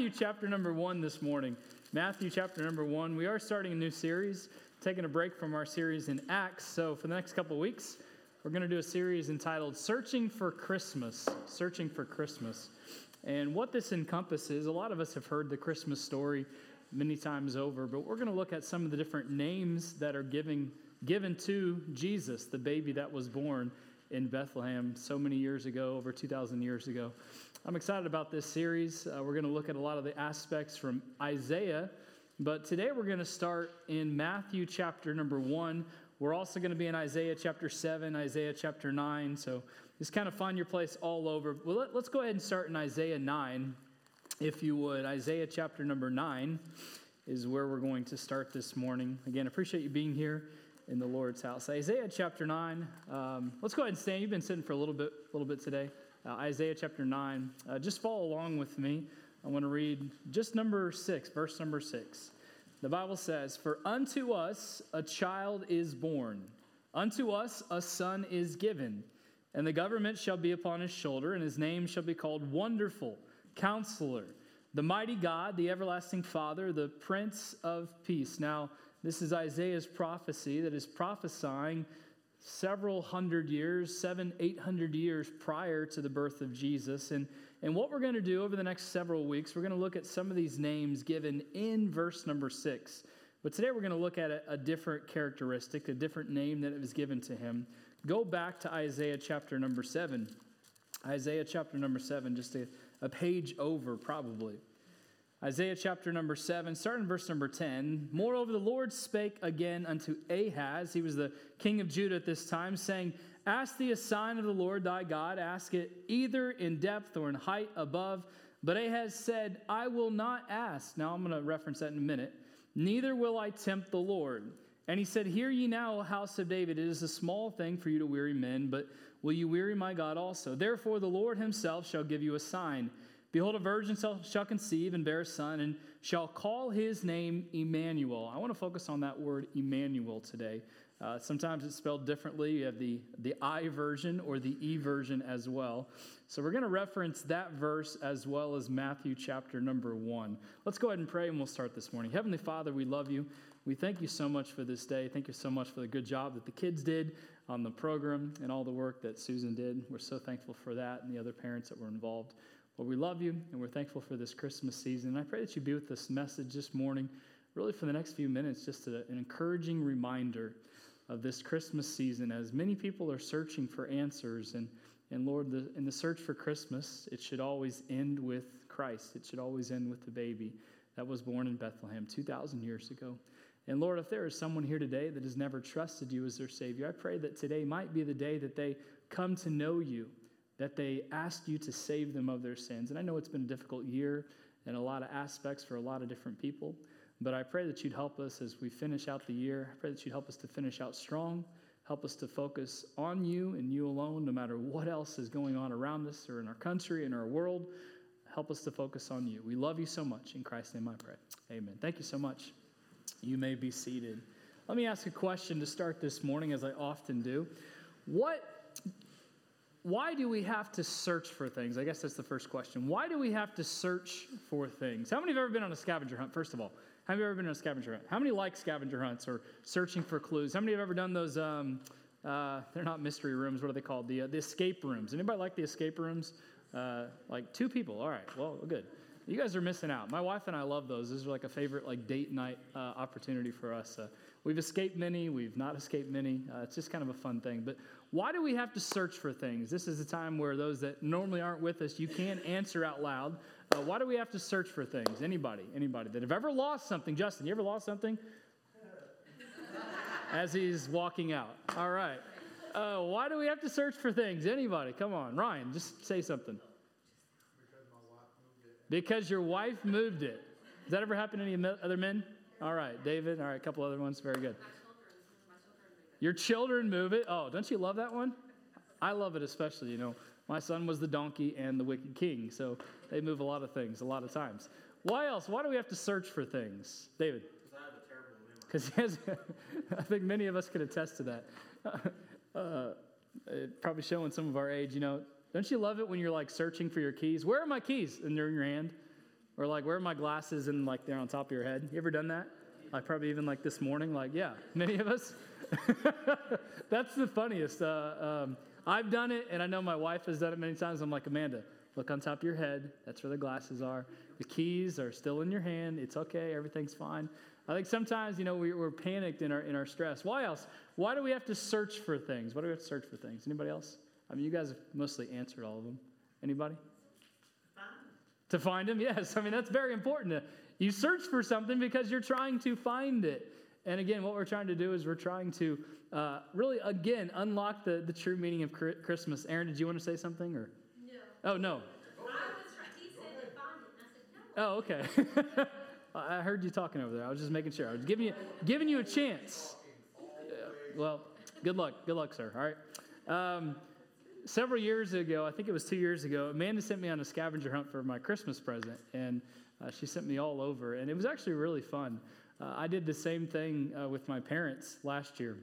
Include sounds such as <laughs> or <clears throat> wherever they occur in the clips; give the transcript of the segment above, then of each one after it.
Matthew chapter number one this morning. Matthew chapter number one. We are starting a new series, taking a break from our series in Acts. So, for the next couple weeks, we're going to do a series entitled Searching for Christmas. Searching for Christmas. And what this encompasses, a lot of us have heard the Christmas story many times over, but we're going to look at some of the different names that are giving, given to Jesus, the baby that was born in Bethlehem so many years ago, over 2,000 years ago. I'm excited about this series. Uh, we're going to look at a lot of the aspects from Isaiah, but today we're going to start in Matthew chapter number one. We're also going to be in Isaiah chapter 7, Isaiah chapter 9. So just kind of find your place all over. Well, let, us go ahead and start in Isaiah 9, if you would. Isaiah chapter number 9 is where we're going to start this morning. Again, appreciate you being here in the Lord's house. Isaiah chapter 9. Um, let's go ahead and stand. You've been sitting for a little bit, a little bit today. Uh, Isaiah chapter 9. Uh, just follow along with me. I want to read just number 6, verse number 6. The Bible says, For unto us a child is born, unto us a son is given, and the government shall be upon his shoulder, and his name shall be called Wonderful, Counselor, the Mighty God, the Everlasting Father, the Prince of Peace. Now, this is Isaiah's prophecy that is prophesying several hundred years, seven, eight hundred years prior to the birth of Jesus. And, and what we're going to do over the next several weeks, we're going to look at some of these names given in verse number six. But today we're going to look at a, a different characteristic, a different name that was given to him. Go back to Isaiah chapter number seven. Isaiah chapter number seven, just a, a page over, probably. Isaiah chapter number 7, starting verse number 10. Moreover, the Lord spake again unto Ahaz, he was the king of Judah at this time, saying, Ask thee a sign of the Lord thy God, ask it either in depth or in height above. But Ahaz said, I will not ask. Now I'm going to reference that in a minute. Neither will I tempt the Lord. And he said, Hear ye now, O house of David, it is a small thing for you to weary men, but will you weary my God also? Therefore the Lord himself shall give you a sign. Behold, a virgin shall, conceive and bear a son, and shall call his name Emmanuel. I want to focus on that word Emmanuel today. Uh, sometimes it's spelled differently. You have the, the I version or the E version as well. So we're going to reference that verse as well as Matthew chapter number one. Let's go ahead and pray and we'll start this morning. Heavenly Father, we love you. We thank you so much for this day. Thank you so much for the good job that the kids did on the program and all the work that Susan did. We're so thankful for that and the other parents that were involved. Lord, we love you and we're thankful for this Christmas season. And I pray that you be with this message this morning, really for the next few minutes, just a, an encouraging reminder of this Christmas season as many people are searching for answers. And, and Lord, the, in the search for Christmas, it should always end with Christ, it should always end with the baby that was born in Bethlehem 2,000 years ago. And Lord, if there is someone here today that has never trusted you as their Savior, I pray that today might be the day that they come to know you that they asked you to save them of their sins. And I know it's been a difficult year in a lot of aspects for a lot of different people, but I pray that you'd help us as we finish out the year. I pray that you'd help us to finish out strong, help us to focus on you and you alone, no matter what else is going on around us or in our country, in our world. Help us to focus on you. We love you so much. In Christ's name I pray. Amen. Thank you so much. You may be seated. Let me ask a question to start this morning, as I often do. What why do we have to search for things? I guess that's the first question. Why do we have to search for things? How many have ever been on a scavenger hunt, first of all? Have you ever been on a scavenger hunt? How many like scavenger hunts or searching for clues? How many have ever done those? Um, uh, they're not mystery rooms. What are they called? The, uh, the escape rooms. Anybody like the escape rooms? Uh, like two people. All right. Well, good. You guys are missing out. My wife and I love those. Those are like a favorite like date night uh, opportunity for us. Uh, we've escaped many. We've not escaped many. Uh, it's just kind of a fun thing. But why do we have to search for things? This is a time where those that normally aren't with us, you can answer out loud. Uh, why do we have to search for things? Anybody, anybody that have ever lost something? Justin, you ever lost something? <laughs> As he's walking out. All right. Uh, why do we have to search for things? Anybody? Come on. Ryan, just say something. Because your wife moved it. Does that ever happen to any other men? All right. David, all right, a couple other ones. Very good. Your children move it. Oh, don't you love that one? I love it especially. You know, my son was the donkey and the wicked king, so they move a lot of things a lot of times. Why else? Why do we have to search for things, David? Because he has. <laughs> I think many of us can attest to that. <laughs> Uh, probably showing some of our age. You know, don't you love it when you're like searching for your keys? Where are my keys? And they're in your hand. Or like, where are my glasses? And like they're on top of your head. You ever done that? Like probably even like this morning. Like, yeah, <laughs> many of us. <laughs> That's the funniest. Uh, um, I've done it, and I know my wife has done it many times. I'm like, Amanda, look on top of your head. That's where the glasses are. The keys are still in your hand. It's okay. Everything's fine. I think sometimes, you know, we, are panicked in our, in our stress. Why else? Why do we have to search for things? Why do we have to search for things? Anybody else? I mean, you guys have mostly answered all of them. Anybody? To find them, yes. I mean, that's very important. You search for something because you're trying to find it. And again, what we're trying to do is we're trying to uh, really, again, unlock the, the true meaning of Christmas. Aaron, did you want to say something? or? No. Oh, no. Oh, okay. <laughs> I heard you talking over there. I was just making sure. I was giving you, giving you a chance. well, good luck. Good luck, sir. All right. Um, several years ago, I think it was two years ago, Amanda sent me on a scavenger hunt for my Christmas present, and uh, she sent me all over, and it was actually really fun. Uh, I did the same thing uh, with my parents last year.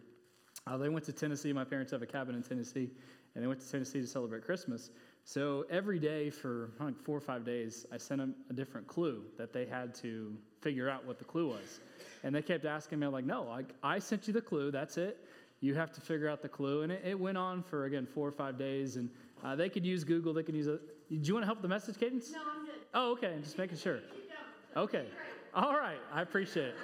Uh, they went to Tennessee. My parents have a cabin in Tennessee, and they went to Tennessee to celebrate Christmas. So every day for like four or five days, I sent them a different clue that they had to figure out what the clue was. And they kept asking me, I'm like, no, I, I sent you the clue. That's it. You have to figure out the clue. And it, it went on for, again, four or five days. And uh, they could use Google. They could use it. Do you want to help the message cadence? No, I'm good. Oh, okay. Just making sure. Okay. All right. I appreciate it.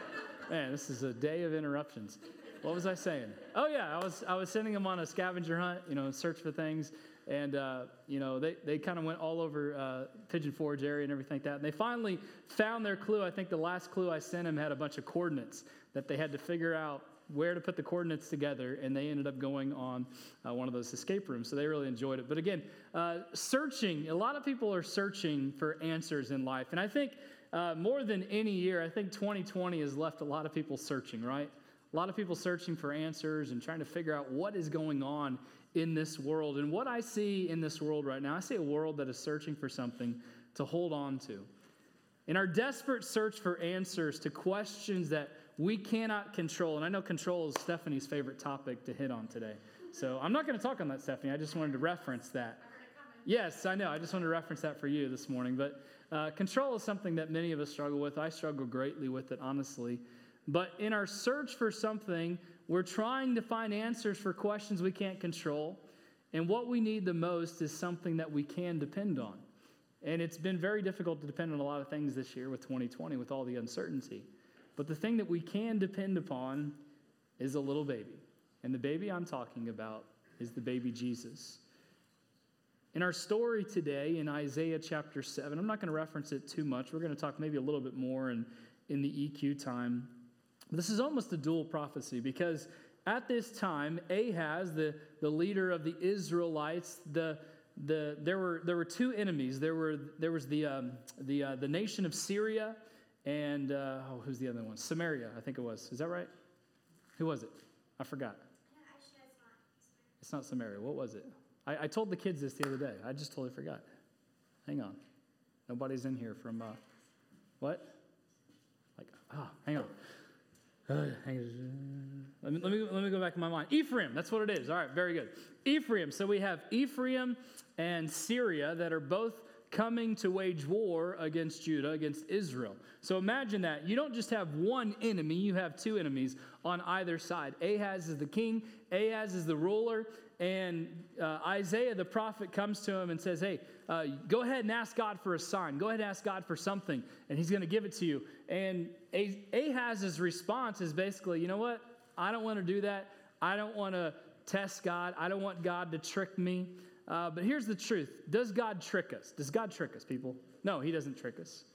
Man, this is a day of interruptions. What was I saying? Oh yeah, I was I was sending them on a scavenger hunt, you know, search for things, and uh, you know they, they kind of went all over uh, Pigeon Forge area and everything like that. And they finally found their clue. I think the last clue I sent them had a bunch of coordinates that they had to figure out where to put the coordinates together, and they ended up going on uh, one of those escape rooms. So they really enjoyed it. But again, uh, searching. A lot of people are searching for answers in life, and I think uh, more than any year, I think 2020 has left a lot of people searching. Right. A lot of people searching for answers and trying to figure out what is going on in this world. And what I see in this world right now, I see a world that is searching for something to hold on to. In our desperate search for answers to questions that we cannot control, and I know control is Stephanie's favorite topic to hit on today. So I'm not going to talk on that, Stephanie. I just wanted to reference that. Yes, I know. I just wanted to reference that for you this morning. But uh, control is something that many of us struggle with. I struggle greatly with it, honestly. But in our search for something we're trying to find answers for questions we can't control. And what we need the most is something that we can depend on. And it's been very difficult to depend on a lot of things this year with 2020, with all the uncertainty. But the thing that we can depend upon is a little baby. And the baby I'm talking about is the baby Jesus. In our story today in Isaiah chapter 7, I'm not going to reference it too much. We're going to talk maybe a little bit more in, in the EQ time. This is almost a dual prophecy because at this time, Ahaz, the, the leader of the Israelites, the, the, there, were, there were two enemies. There, were, there was the, um, the, uh, the nation of Syria and, uh, oh, who's the other one? Samaria, I think it was. Is that right? Who was it? I forgot. It's not Samaria. What was it? I, I, told the kids this the other day. I just totally forgot. Hang on. Nobody's in here from, uh, what? Like, oh, hang on. Let me, let, me, let me go back in my mind. Ephraim, that's what it is. All right, very good. Ephraim. So we have Ephraim and Syria that are both coming to wage war against Judah, against Israel. So imagine that. You don't just have one enemy, you have two enemies on either side. Ahaz is the king, Ahaz is the ruler, and uh, Isaiah the prophet comes to him and says, Hey, uh, go ahead and ask God for a sign. Go ahead and ask God for something, and he's going to give it to you. And Ahaz's response is basically, You know what? I don't want to do that. I don't want to test God. I don't want God to trick me. Uh, but here's the truth Does God trick us? Does God trick us, people? No, he doesn't trick us.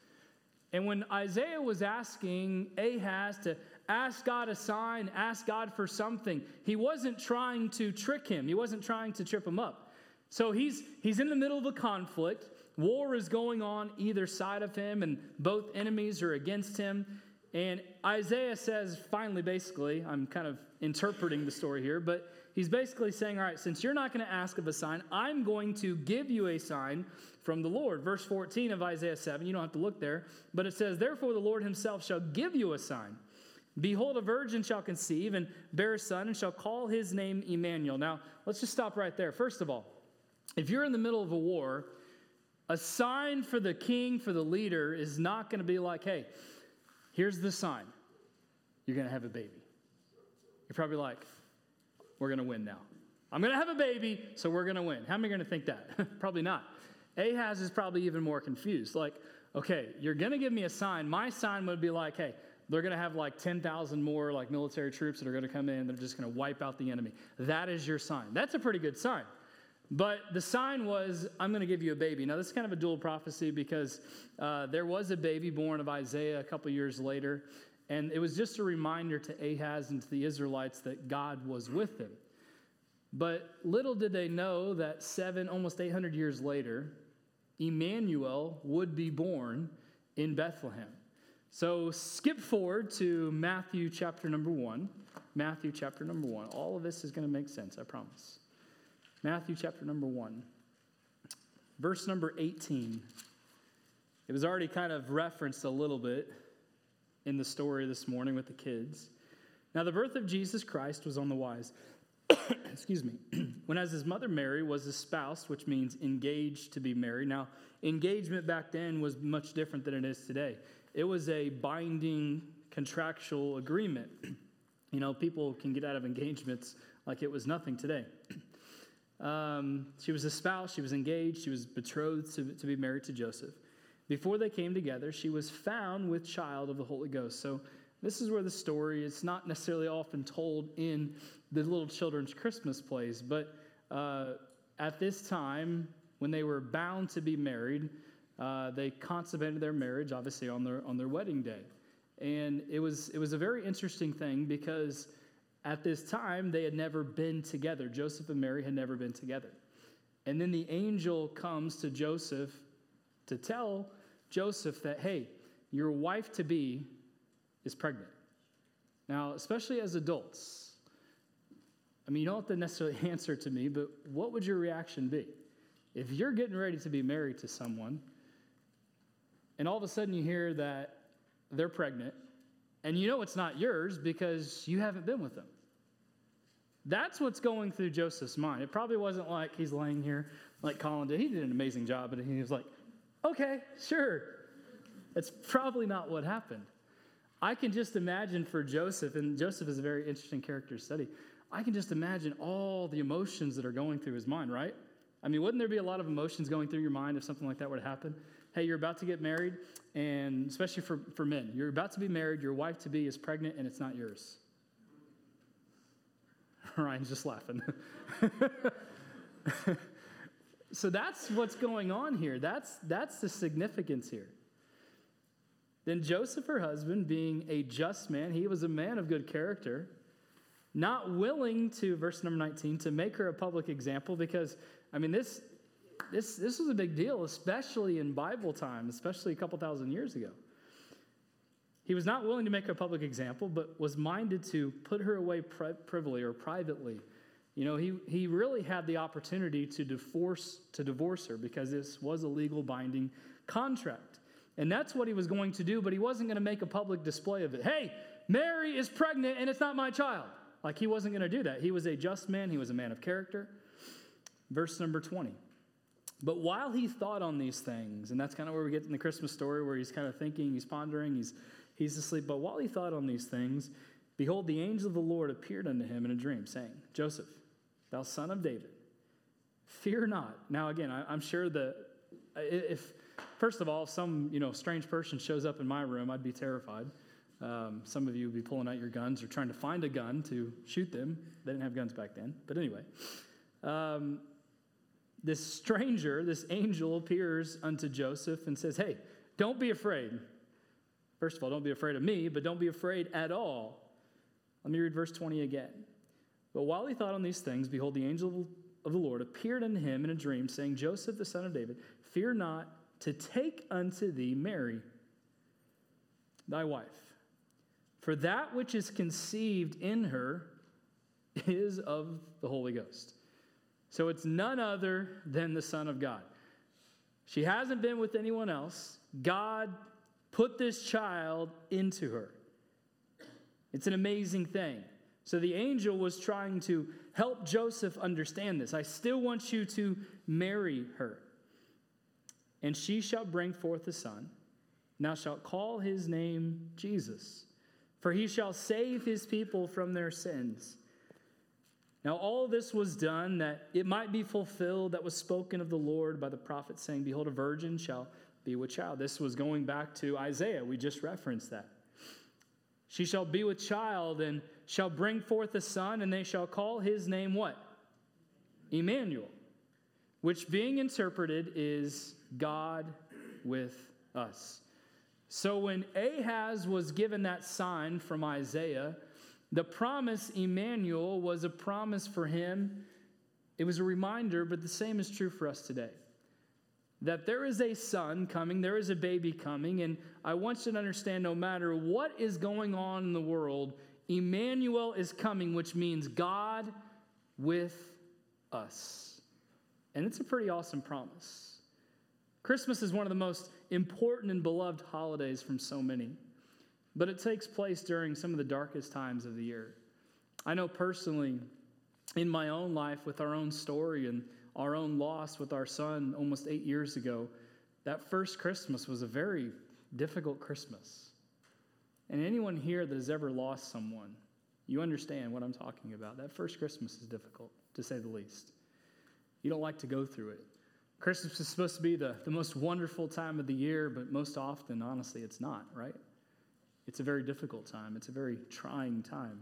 And when Isaiah was asking Ahaz to ask God a sign, ask God for something. He wasn't trying to trick him, he wasn't trying to trip him up. So he's, he's in the middle of a conflict. War is going on either side of him, and both enemies are against him. And Isaiah says, finally, basically, I'm kind of interpreting the story here, but he's basically saying, All right, since you're not going to ask of a sign, I'm going to give you a sign from the Lord. Verse 14 of Isaiah 7, you don't have to look there, but it says, Therefore the Lord himself shall give you a sign. Behold, a virgin shall conceive and bear a son and shall call his name Emmanuel. Now, let's just stop right there. First of all, if you're in the middle of a war, A sign for the king, for the leader, is not going to be like, hey, here's the sign. You're going to have a baby. You're probably like, we're going to win now. I'm going to have a baby, so we're going to win. How am I going to think that? <laughs> probably not. Ahaz is probably even more confused. Like, okay, you're going to give me a sign. My sign would be like, hey, they're going to have like 10,000 more like military troops that are going to come in. They're just going to wipe out the enemy. That is your sign. That's a pretty good sign. But the sign was, I'm going to give you a baby. Now, this is kind of a dual prophecy because uh, there was a baby born of Isaiah a couple years later. And it was just a reminder to Ahaz and to the Israelites that God was with them. But little did they know that seven, almost 800 years later, Emmanuel would be born in Bethlehem. So skip forward to Matthew chapter number one. Matthew chapter number one. All of this is going to make sense, I promise. Matthew chapter number one, verse number 18. It was already kind of referenced a little bit in the story this morning with the kids. Now, the birth of Jesus Christ was on the wise. <coughs> Excuse me. <clears throat> when as his mother Mary was espoused, which means engaged to be married. Now, engagement back then was much different than it is today. It was a binding contractual agreement. <clears throat> You know, people can get out of engagements like it was nothing today. <clears throat> Um, she was espoused, she was engaged, she was betrothed to, to be married to Joseph. Before they came together, she was found with child of the Holy Ghost. So, this is where the story is not necessarily often told in the little children's Christmas plays, but uh, at this time, when they were bound to be married, uh, they consummated their marriage, obviously, on their, on their wedding day. And it was, it was a very interesting thing because at this time, they had never been together. Joseph and Mary had never been together. And then the angel comes to Joseph to tell Joseph that, hey, your wife to be is pregnant. Now, especially as adults, I mean, you don't have to necessarily <laughs> answer to me, but what would your reaction be? If you're getting ready to be married to someone and all of a sudden you hear that they're pregnant, and you know it's not yours because you haven't been with them. That's what's going through Joseph's mind. It probably wasn't like he's laying here like Colin did. He did an amazing job, but he was like, okay, sure. It's probably not what happened. I can just imagine for Joseph, and Joseph is a very interesting character study. I can just imagine all the emotions that are going through his mind, right? I mean, wouldn't there be a lot of emotions going through your mind if something like that were to happen? hey, you're about to get married, and especially for, for men, you're about to be married, your wife to be is pregnant, and it's not yours. <laughs> Ryan's just laughing. <laughs> so that's what's going on here. That's, that's the significance here. Then Joseph, her husband, being a just man, he was a man of good character, not willing to, verse number 19, to make her a public example because, I mean, this, this, this was a big deal, especially in Bible time, especially a couple thousand years ago. He was not willing to make her a public example, but was minded to put her away pri- privily or privately. You know, he, he really had the opportunity to divorce, to divorce her because this was a legal binding contract. And that's what he was going to do, but he wasn't going to make a public display of it. Hey, Mary is pregnant and it's not my child. Like he wasn't going to do that. He was a just man, he was a man of character. Verse number 20. But while he thought on these things, and that's kind of where we get in the Christmas story where he's kind of thinking, he's pondering, he's, he's asleep. But while he thought on these things, behold, the angel of the Lord appeared unto him in a dream, saying, Joseph, thou son of David, fear not. Now, again, I, am sure that if, first of all, if some you know strange person shows up in my room, I'd be terrified. Um, some of you would be pulling out your guns or trying to find a gun to shoot them. They didn't have guns back then. But anyway, um, this stranger, this angel, appears unto Joseph and says, Hey, don't be afraid. First of all, don't be afraid of me, but don't be afraid at all. Let me read verse 20 again. But while he thought on these things, behold, the angel of the Lord appeared unto him in a dream, saying, Joseph, the son of David, fear not to take unto thee Mary, thy wife, for that which is conceived in her is of the Holy Ghost. So it's none other than the Son of God. She hasn't been with anyone else. God put this child into her. It's an amazing thing. So the angel was trying to help Joseph understand this. I still want you to marry her. and she shall bring forth a son. Thou shalt call his name Jesus, for he shall save his people from their sins. Now, all this was done that it might be fulfilled that was spoken of the Lord by the prophet, saying, Behold, a virgin shall be with child. This was going back to Isaiah. We just referenced that. She shall be with child and shall bring forth a son, and they shall call his name what? Emmanuel, which being interpreted is God with us. So when Ahaz was given that sign from Isaiah, the promise Emmanuel was a promise for him. It was a reminder, but the same is true for us today. That there is a son coming, there is a baby coming, and I want you to understand no matter what is going on in the world, Emmanuel is coming, which means God with us. And it's a pretty awesome promise. Christmas is one of the most important and beloved holidays from so many, but it takes place during some of the darkest times of the year. I know personally, in my own life, with our own story and our own loss with our son almost eight years ago, that first Christmas was a very difficult Christmas. And anyone here that has ever lost someone, you understand what I'm talking about. That first Christmas is difficult, to say the least. You don't like to go through it. Christmas is supposed to be the, the most wonderful time of the year, but most often, honestly, it's not, right? It's a very difficult time, it's a very trying time.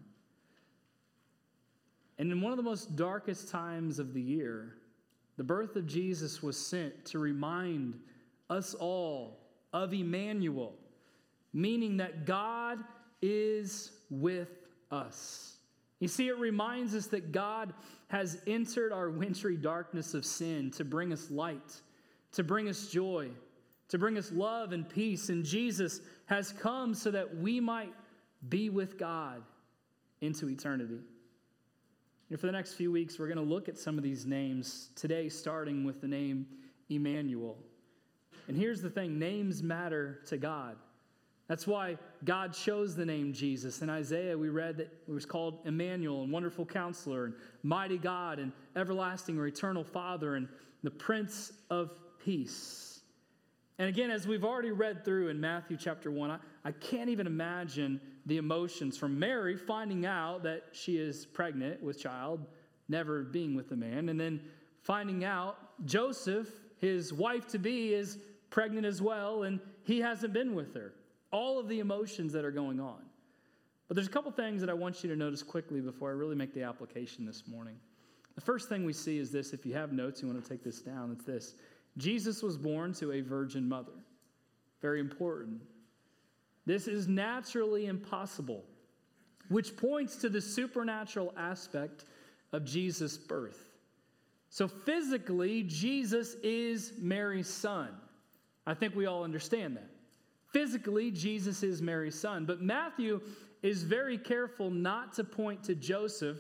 And in one of the most darkest times of the year, the birth of Jesus was sent to remind us all of Emmanuel, meaning that God is with us. You see, it reminds us that God has entered our wintry darkness of sin to bring us light, to bring us joy, to bring us love and peace. And Jesus has come so that we might be with God into eternity. And for the next few weeks, we're going to look at some of these names, today starting with the name Emmanuel. And here's the thing names matter to God. That's why God chose the name Jesus. In Isaiah, we read that it was called Emmanuel and Wonderful Counselor and Mighty God and Everlasting or Eternal Father and the Prince of Peace. And again, as we've already read through in Matthew chapter 1, I, I can't even imagine the emotions from Mary finding out that she is pregnant with child, never being with a man, and then finding out Joseph, his wife to be, is pregnant as well, and he hasn't been with her all of the emotions that are going on. But there's a couple things that I want you to notice quickly before I really make the application this morning. The first thing we see is this if you have notes, you want to take this down, it's this Jesus was born to a virgin mother. Very important. This is naturally impossible, which points to the supernatural aspect of Jesus' birth. So, physically, Jesus is Mary's son. I think we all understand that. Physically, Jesus is Mary's son, but Matthew is very careful not to point to Joseph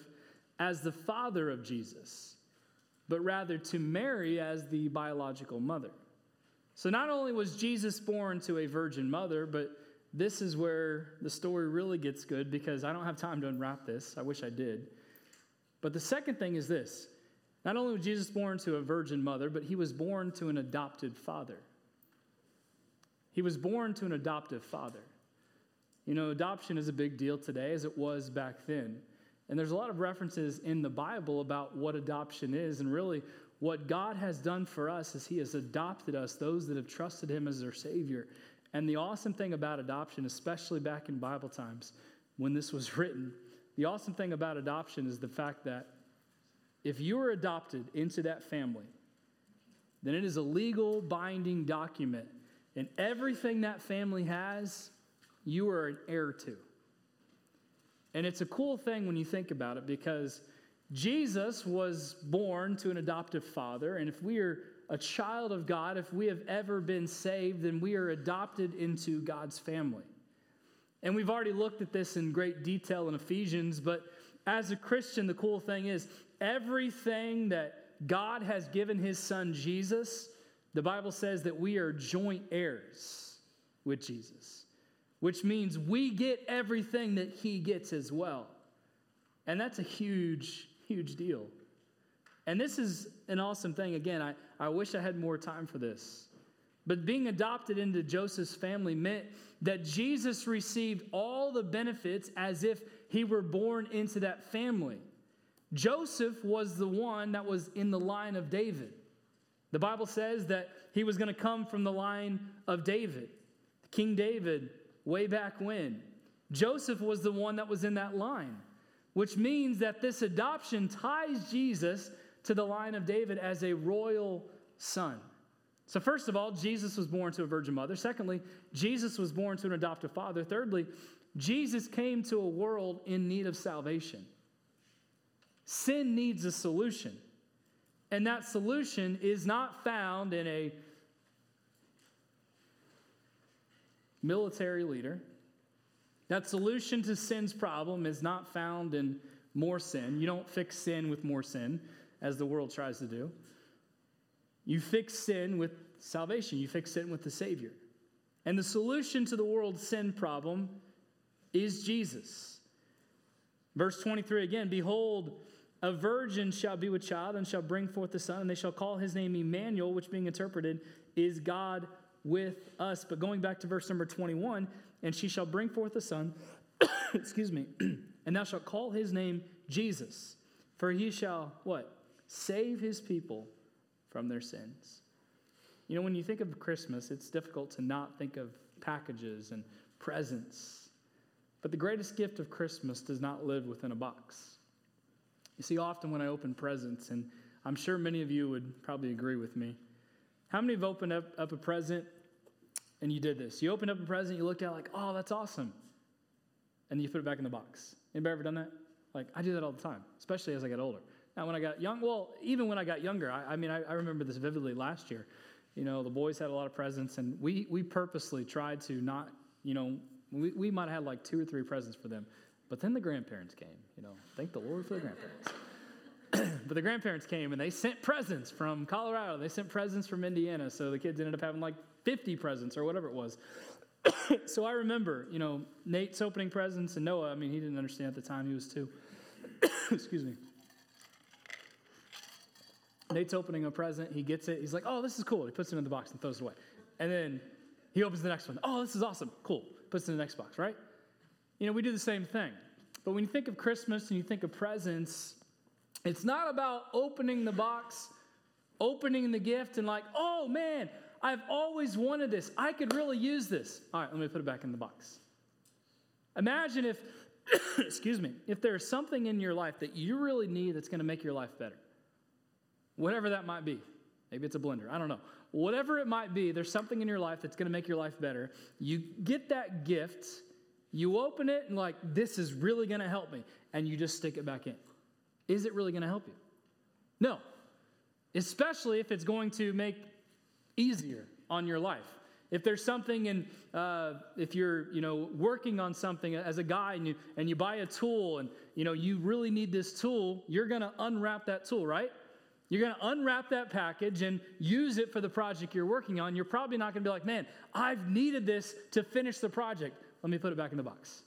as the father of Jesus, but rather to Mary as the biological mother. So not only was Jesus born to a virgin mother, but this is where the story really gets good because I don't have time to unwrap this. I wish I did. But the second thing is this not only was Jesus born to a virgin mother, but he was born to an adopted father. He was born to an adoptive father. You know, adoption is a big deal today as it was back then. And there's a lot of references in the Bible about what adoption is. And really, what God has done for us is He has adopted us, those that have trusted Him as their Savior. And the awesome thing about adoption, especially back in Bible times when this was written, the awesome thing about adoption is the fact that if you are adopted into that family, then it is a legal binding document and everything that family has, you are an heir to. And it's a cool thing when you think about it because Jesus was born to an adoptive father. And if we are a child of God, if we have ever been saved, then we are adopted into God's family. And we've already looked at this in great detail in Ephesians, but as a Christian, the cool thing is everything that God has given his son Jesus the Bible says that we are joint heirs with Jesus, which means we get everything that he gets as well. And that's a huge, huge deal. And this is an awesome thing. Again, I, I wish I had more time for this. But being adopted into Joseph's family meant that Jesus received all the benefits as if he were born into that family. Joseph was the one that was in the line of David. The Bible says that he was going to come from the line of David, King David, way back when. Joseph was the one that was in that line, which means that this adoption ties Jesus to the line of David as a royal son. So, first of all, Jesus was born to a virgin mother. Secondly, Jesus was born to an adoptive father. Thirdly, Jesus came to a world in need of salvation. Sin needs a solution. And that solution is not found in a military leader. That solution to sin's problem is not found in more sin. You don't fix sin with more sin, as the world tries to do. You fix sin with salvation, you fix sin with the Savior. And the solution to the world's sin problem is Jesus. Verse 23 again Behold, a virgin shall be with child and shall bring forth the son, and they shall call his name Emmanuel, which being interpreted is God with us. But going back to verse number 21, and she shall bring forth a son, <coughs> excuse me, <clears throat> and thou shalt call his name Jesus, for he shall what? Save his people from their sins. You know, when you think of Christmas, it's difficult to not think of packages and presents. But the greatest gift of Christmas does not live within a box. You see, often when I open presents, and I'm sure many of you would probably agree with me, how many have opened up, up a present and you did this? You opened up a present, you looked at it like, oh, that's awesome. And you put it back in the box. Anybody ever done that? Like, I do that all the time, especially as I get older. Now, when I got young, well, even when I got younger, I, I mean, I, I remember this vividly last year. You know, the boys had a lot of presents, and we, we purposely tried to not, you know, we, we might have had like two or three presents for them. But then the grandparents came, you know, thank the Lord for the grandparents. <clears throat> but the grandparents came and they sent presents from Colorado. They sent presents from Indiana. So the kids ended up having like 50 presents or whatever it was. <clears throat> so I remember, you know, Nate's opening presents and Noah, I mean, he didn't understand at the time, he was two. <clears throat> Excuse me. Nate's opening a present. He gets it. He's like, oh, this is cool. He puts it in the box and throws it away. And then he opens the next one. Oh, this is awesome. Cool. Puts it in the next box, right? You know, we do the same thing. But when you think of Christmas and you think of presents, it's not about opening the box, opening the gift, and like, oh man, I've always wanted this. I could really use this. All right, let me put it back in the box. Imagine if, <coughs> excuse me, if there's something in your life that you really need that's going to make your life better whatever that might be. Maybe it's a blender. I don't know. Whatever it might be, there's something in your life that's going to make your life better. You get that gift, you open it, and like, this is really going to help me, and you just stick it back in. Is it really going to help you? No. Especially if it's going to make easier on your life. If there's something in, uh, if you're, you know, working on something as a guy and you, and you buy a tool and, you know, you really need this tool, you're going to unwrap that tool, right? You're going to unwrap that package and use it for the project you're working on. You're probably not going to be like, man, I've needed this to finish the project. Let me put it back in the box.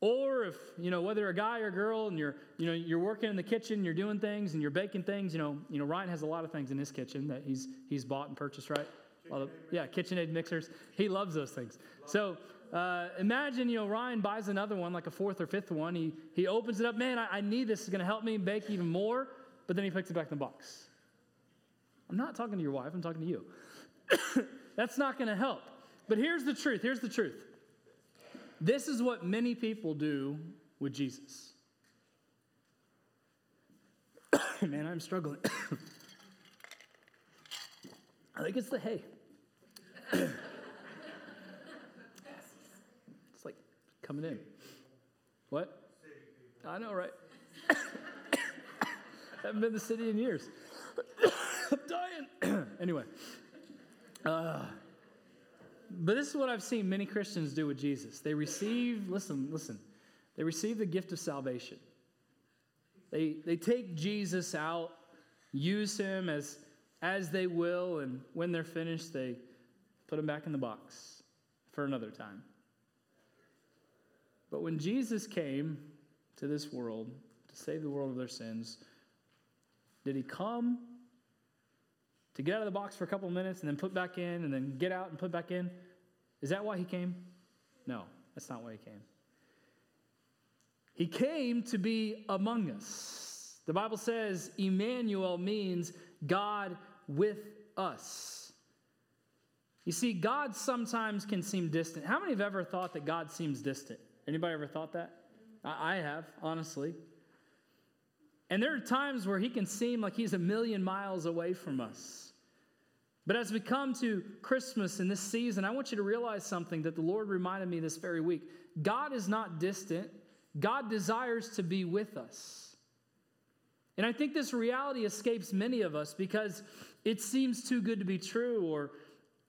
Or if, you know, whether a guy or girl and you're, you know, you're working in the kitchen, you're doing things and you're baking things, you know, you know, Ryan has a lot of things in his kitchen that he's he's bought and purchased, right? Of, yeah, KitchenAid mixers. He loves those things. So uh, imagine, you know, Ryan buys another one, like a fourth or fifth one. He, he opens it up. Man, I, I need this. It's going to help me bake even more but then he puts it back in the box. I'm not talking to your wife, I'm talking to you. <coughs> That's not going to help. But here's the truth here's the truth. This is what many people do with Jesus. <coughs> Man, I'm struggling. <coughs> I think it's the hay. <coughs> it's like coming in. What? I know, right? Haven't been in the city in years. I'm dying. anyway. Uh, but this is what I've seen many Christians do with Jesus. They receive, listen, listen, they receive the gift of salvation. They, they take Jesus out, use him as, as they will, and when they're finished, they put him back in the box for another time. But when Jesus came to this world to save the world of their sins, did he come To get out of the box for a couple of minutes and then put back in and then get out and put back in? Is that why he came? No, that's not why he came. He came to be among us. The Bible says Emmanuel means God with us. You see, God sometimes can seem distant. How many have ever thought that God seems distant? Anybody ever thought that? I have, honestly. And there are times where he can seem like he's a million miles away from us. But as we come to Christmas in this season, I want you to realize something that the Lord reminded me this very week. God is not distant, God desires to be with us. And I think this reality escapes many of us because it seems too good to be true or,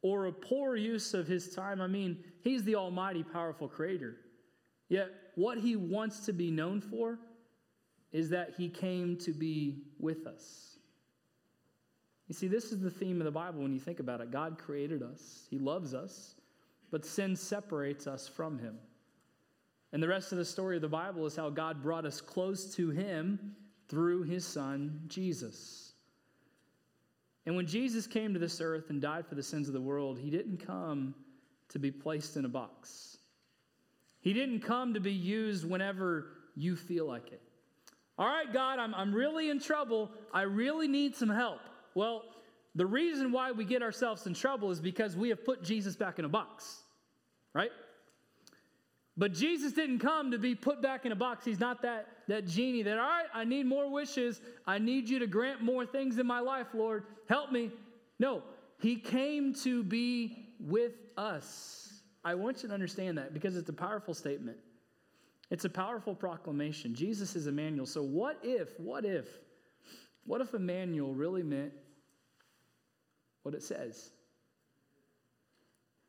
or a poor use of his time. I mean, he's the almighty, powerful creator. Yet, what he wants to be known for is that he came to be with us. You see, this is the theme of the Bible when you think about it. God created us, he loves us, but sin separates us from him. And the rest of the story of the Bible is how God brought us close to him through his son, Jesus. And when Jesus came to this earth and died for the sins of the world, he didn't come to be placed in a box. He didn't come to be used whenever you feel like it. All right, God, I'm, I'm really in trouble. I really need some help. Well, the reason why we get ourselves in trouble is because we have put Jesus back in a box, right? But Jesus didn't come to be put back in a box. He's not that, that genie that, all right, I need more wishes. I need you to grant more things in my life, Lord. Help me. No, he came to be with us. I want you to understand that because it's a powerful statement. It's a powerful proclamation. Jesus is Emmanuel. So, what if, what if, what if Emmanuel really meant what it says?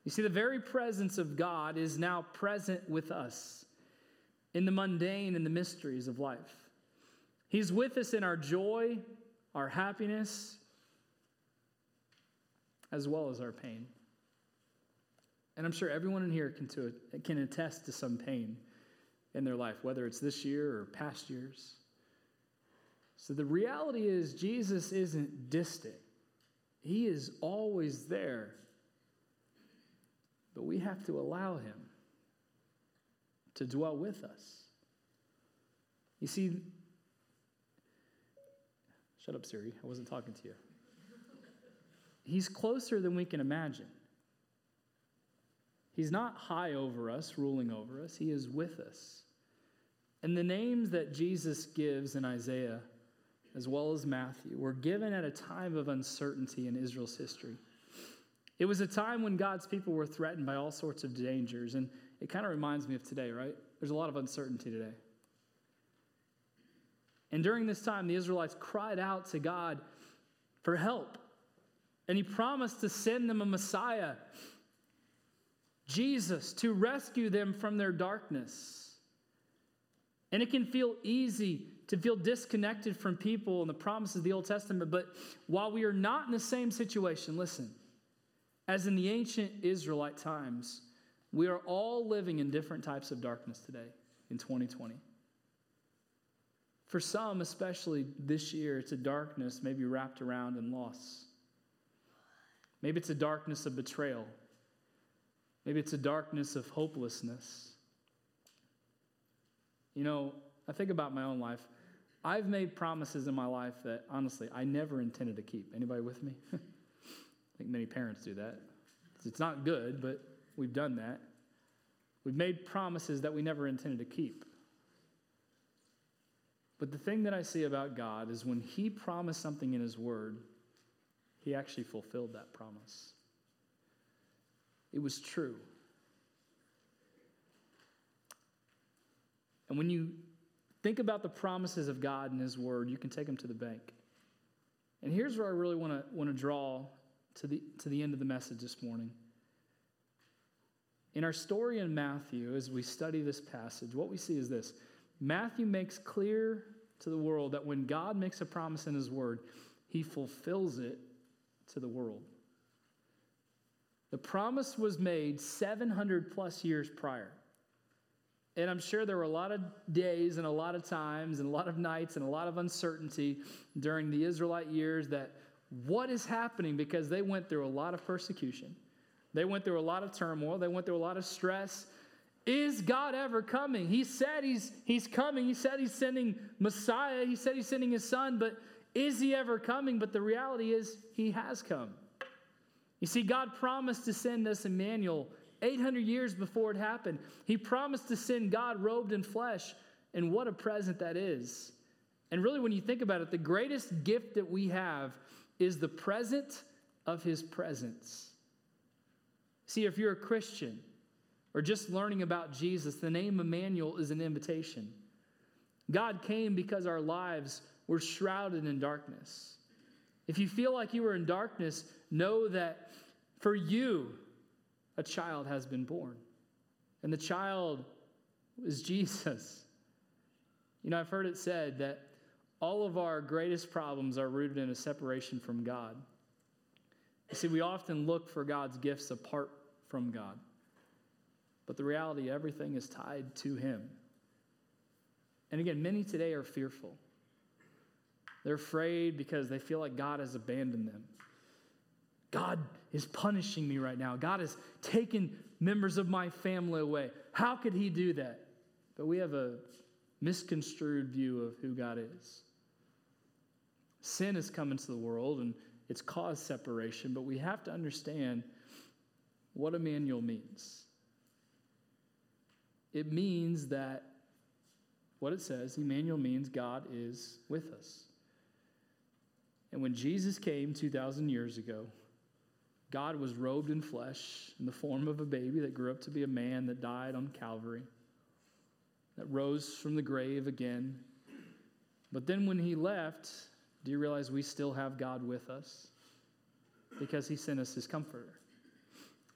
You see, the very presence of God is now present with us in the mundane and the mysteries of life. He's with us in our joy, our happiness, as well as our pain. And I'm sure everyone in here can, to, can attest to some pain in their life, whether it's this year or past years. So the reality is, Jesus isn't distant, He is always there. But we have to allow Him to dwell with us. You see, shut up, Siri. I wasn't talking to you. He's closer than we can imagine. He's not high over us, ruling over us. He is with us. And the names that Jesus gives in Isaiah, as well as Matthew, were given at a time of uncertainty in Israel's history. It was a time when God's people were threatened by all sorts of dangers. And it kind of reminds me of today, right? There's a lot of uncertainty today. And during this time, the Israelites cried out to God for help. And He promised to send them a Messiah Jesus to rescue them from their darkness. And it can feel easy to feel disconnected from people and the promises of the Old Testament, but while we are not in the same situation, listen, as in the ancient Israelite times, we are all living in different types of darkness today in 2020. For some, especially this year, it's a darkness maybe wrapped around in loss. Maybe it's a darkness of betrayal Maybe it's a darkness of hopelessness. You know, I think about my own life. I've made promises in my life that honestly I never intended to keep. Anybody with me? <laughs> I think many parents do that. It's not good, but we've done that. We've made promises that we never intended to keep. But the thing that I see about God is when He promised something in His Word, He actually fulfilled that promise. It was true. And when you think about the promises of God and His Word, you can take them to the bank. And here's where I really want to want to draw to the, to the end of the message this morning. In our story in Matthew, as we study this passage, what we see is this Matthew makes clear to the world that when God makes a promise in His Word, He fulfills it to the world. The promise was made 700 plus years prior. And I'm sure there were a lot of days and a lot of times and a lot of nights and a lot of uncertainty during the Israelite years that what is happening because they went through a lot of persecution. They went through a lot of turmoil. They went through a lot of stress. Is God ever coming? He said he's, he's coming. He said he's sending Messiah. He said he's sending his son, but is he ever coming? But the reality is, he has come. You see, God promised to send us Emmanuel 800 years before it happened. He promised to send God robed in flesh, and what a present that is. And really, when you think about it, the greatest gift that we have is the present of his presence. See, if you're a Christian or just learning about Jesus, the name Emmanuel is an invitation. God came because our lives were shrouded in darkness. If you feel like you are in darkness, know that for you, a child has been born. And the child is Jesus. You know, I've heard it said that all of our greatest problems are rooted in a separation from God. You see, we often look for God's gifts apart from God. But the reality, everything is tied to Him. And again, many today are fearful. They're afraid because they feel like God has abandoned them. God is punishing me right now. God has taken members of my family away. How could He do that? But we have a misconstrued view of who God is. Sin has come into the world and it's caused separation, but we have to understand what Emmanuel means. It means that what it says, Emmanuel means God is with us. And when Jesus came 2,000 years ago, God was robed in flesh in the form of a baby that grew up to be a man that died on Calvary, that rose from the grave again. But then when he left, do you realize we still have God with us? Because he sent us his comforter.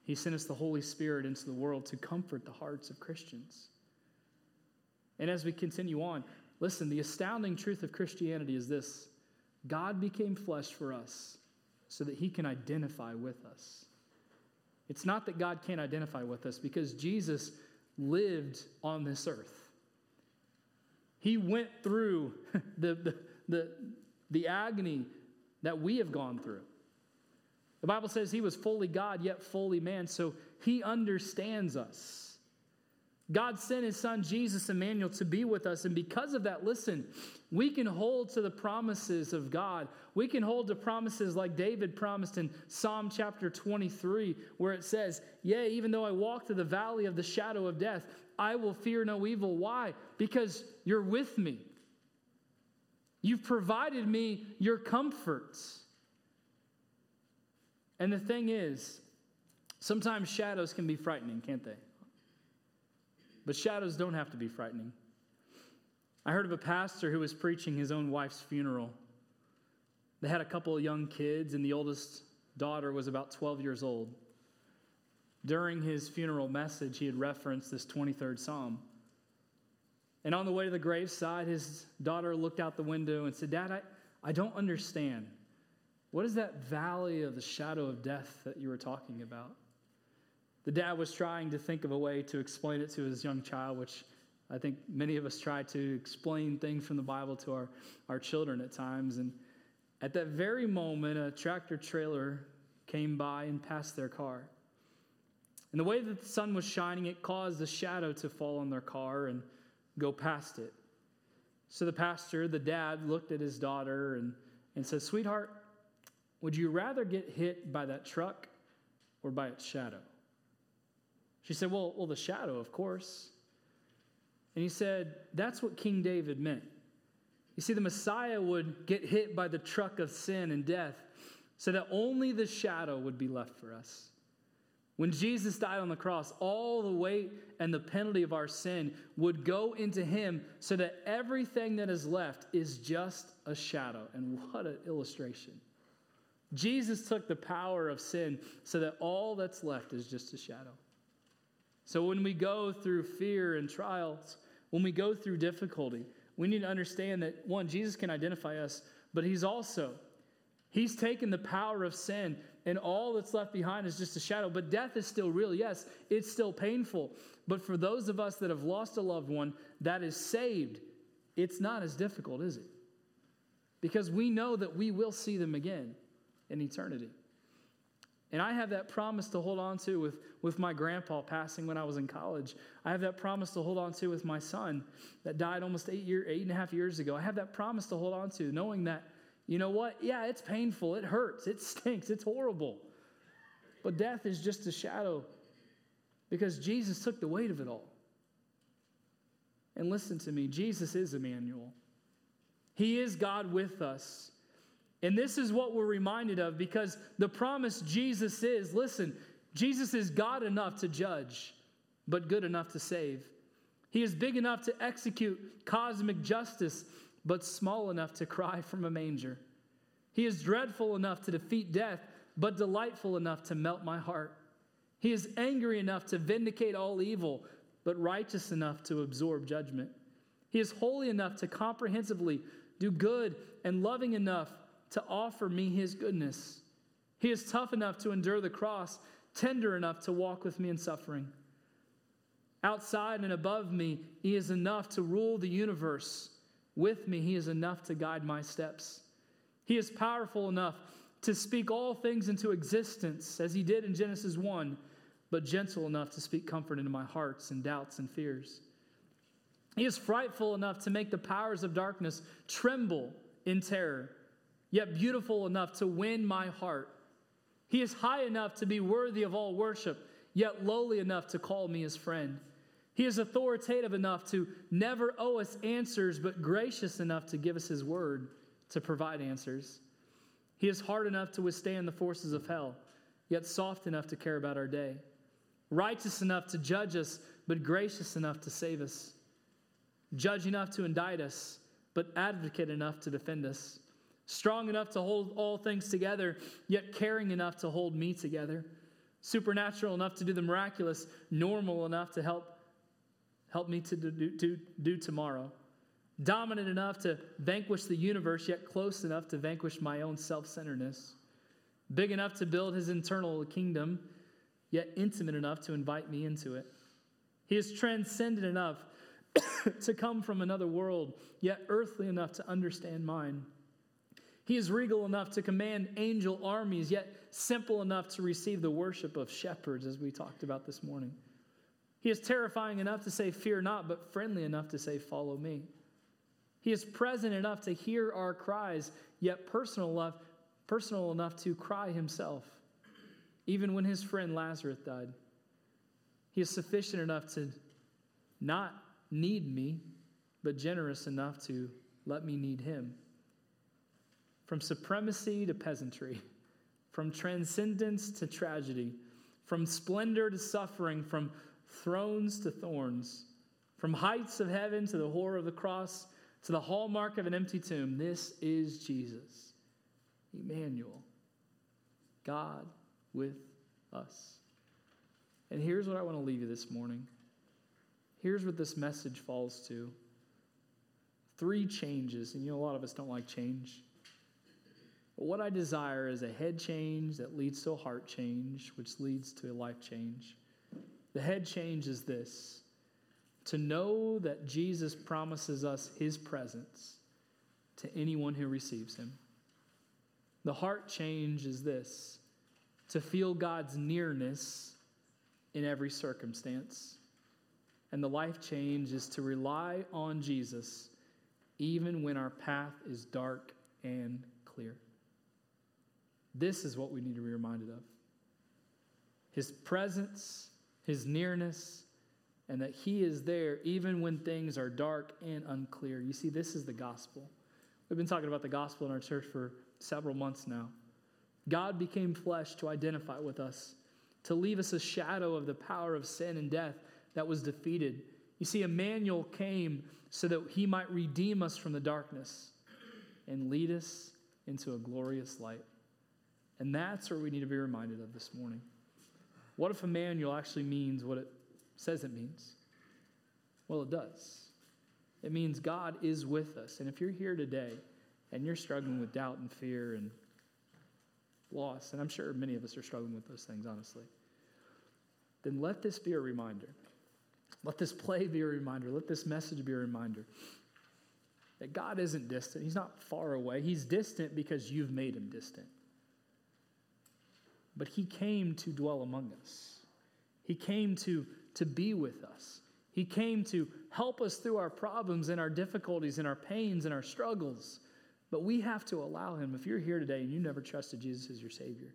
He sent us the Holy Spirit into the world to comfort the hearts of Christians. And as we continue on, listen, the astounding truth of Christianity is this God became flesh for us so that he can identify with us. It's not that God can't identify with us because Jesus lived on this earth. He went through <laughs> the, the, the, the agony that we have gone through. The Bible says he was fully God, yet fully man, so he understands us. God sent his son Jesus Emmanuel to be with us. And because of that, listen, we can hold to the promises of God. We can hold to promises like David promised in Psalm chapter 23, where it says, Yea, even though I walk through the valley of the shadow of death, I will fear no evil. Why? Because you're with me. You've provided me your comforts. And the thing is, sometimes shadows can be frightening, can't they? But shadows don't have to be frightening. I heard of a pastor who was preaching his own wife's funeral. They had a couple of young kids, and the oldest daughter was about 12 years old. During his funeral message, he had referenced this 23rd Psalm. And on the way to the graveside, his daughter looked out the window and said, Dad, I, I don't understand. What is that valley of the shadow of death that you were talking about? The dad was trying to think of a way to explain it to his young child, which I think many of us try to explain things from the Bible to our, our children at times. And at that very moment, a tractor trailer came by and passed their car. And the way that the sun was shining, it caused a shadow to fall on their car and go past it. So the pastor, the dad, looked at his daughter and, and said, Sweetheart, would you rather get hit by that truck or by its shadow? She said, Well, well, the shadow, of course. And he said, That's what King David meant. You see, the Messiah would get hit by the truck of sin and death so that only the shadow would be left for us. When Jesus died on the cross, all the weight and the penalty of our sin would go into him so that everything that is left is just a shadow. And what an illustration. Jesus took the power of sin so that all that's left is just a shadow. So when we go through fear and trials, when we go through difficulty, we need to understand that one, Jesus can identify us, but he's also, he's taken the power of sin and all that's left behind is just a shadow. But death is still real. Yes, it's still painful. But for those of us that have lost a loved one that is saved, it's not as difficult, is it? Because we know that we will see them again. in eternity. And I have that promise to hold on to with, with my grandpa passing when I was in college. I have that promise to hold on to with my son that died almost eight, year, eight and a half years ago. I have that promise to hold on to, knowing that, you know what? Yeah, it's painful, it hurts, it stinks, it's horrible. But death is just a shadow because Jesus took the weight of it all. And listen to me Jesus is Emmanuel, He is God with us. And this is what we're reminded of because the promise Jesus is listen, Jesus is God enough to judge, but good enough to save. He is big enough to execute cosmic justice, but small enough to cry from a manger. He is dreadful enough to defeat death, but delightful enough to melt my heart. He is angry enough to vindicate all evil, but righteous enough to absorb judgment. He is holy enough to comprehensively do good and loving enough to offer me his goodness. He is tough enough to endure the cross, tender enough to walk with me in suffering. Outside and above me, he is enough to rule the universe. With me, he is enough to guide my steps. He is powerful enough to speak all things into existence, as he did in Genesis 1, but gentle enough to speak comfort into my hearts and doubts and fears. He is frightful enough to make the powers of darkness tremble in terror yet beautiful enough to win my heart. He is high enough to be worthy of all worship, yet lowly enough to call me his friend. He is authoritative enough to never owe us answers, but gracious enough to give us his word to provide answers. He is hard enough to withstand the forces of hell, yet soft enough to care about our day. Righteous enough to judge us, but gracious enough to save us. Judge enough to indict us, but advocate enough to defend us strong enough to hold all things together, yet caring enough to hold me together, supernatural enough to do the miraculous, normal enough to help help me to do, do, do tomorrow, dominant enough to vanquish the universe, yet close enough to vanquish my own self-centeredness, big enough to build his internal kingdom, yet intimate enough to invite me into it. He is transcendent enough <coughs> to come from another world, yet earthly enough to understand mine. He is regal enough to command angel armies, yet simple enough to receive the worship of shepherds, as we talked about this morning. He is terrifying enough to say, Fear not, but friendly enough to say, Follow me. He is present enough to hear our cries, yet personal enough, personal enough to cry himself, even when his friend Lazarus died. He is sufficient enough to not need me, but generous enough to let me need him from supremacy to peasantry, from transcendence to tragedy, from splendor to suffering, from thrones to thorns, from heights of heaven to the horror of the cross, to the hallmark of an empty tomb. This is Jesus, Emmanuel, God with us. And here's what I want to leave you this morning. Here's what this message falls to three changes. And you know, a lot of us don't like change. But what I desire is a head change that leads to a heart change, which leads to a life change. The head change is this to know that Jesus promises us his presence to anyone who receives him. The heart change is this to feel God's nearness in every circumstance. And the life change is to rely on Jesus even when our path is dark and clear. This is what we need to be reminded of His presence, His nearness, and that He is there even when things are dark and unclear. You see, this is the gospel. We've been talking about the gospel in our church for several months now. God became flesh to identify with us, to leave us a shadow of the power of sin and death that was defeated. You see, Emmanuel came so that he might redeem us from the darkness and lead us into a glorious light. And that's what we need to be reminded of this morning. What if Emmanuel actually means what it says it means? Well, it does. It means God is with us. And if you're here today and you're struggling with doubt and fear and loss, and I'm sure many of us are struggling with those things, honestly, then let this be a reminder. Let this play be a reminder. Let this message be a reminder that God isn't distant. He's not far away. He's distant because you've made him distant. But he came to dwell among us. He came to, to be with us. He came to help us through our problems and our difficulties and our pains and our struggles. But we have to allow him. If you're here today and you never trusted Jesus as your Savior,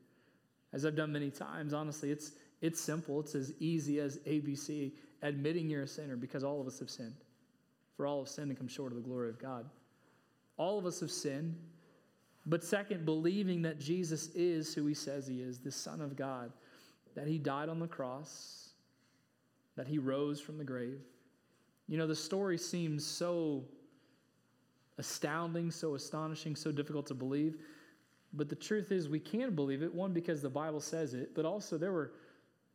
as I've done many times, honestly, it's, it's simple. It's as easy as ABC, admitting you're a sinner because all of us have sinned. For all have sinned and come short of the glory of God. All of us have sinned. But second, believing that Jesus is who he says he is, the Son of God, that he died on the cross, that he rose from the grave. You know, the story seems so astounding, so astonishing, so difficult to believe. But the truth is, we can believe it, one, because the Bible says it, but also there were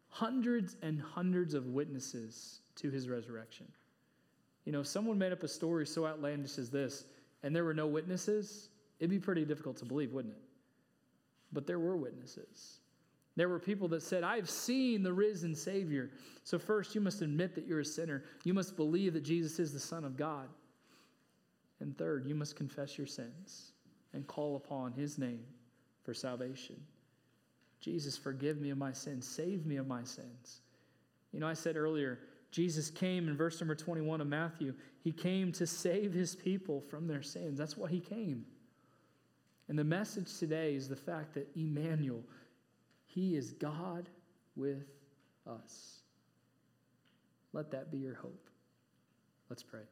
hundreds and hundreds of witnesses to his resurrection. You know, if someone made up a story so outlandish as this, and there were no witnesses, it'd be pretty difficult to believe, wouldn't it? But there were witnesses. There were people that said, I've seen the risen Savior. So, first, you must admit that you're a sinner. You must believe that Jesus is the Son of God. And third, you must confess your sins and call upon his name for salvation. Jesus, forgive me of my sins. Save me of my sins. You know, I said earlier, Jesus came in verse number 21 of Matthew. He came to save his people from their sins. That's why he came. And the message today is the fact that Emmanuel, he is God with us. Let that be your hope. Let's pray.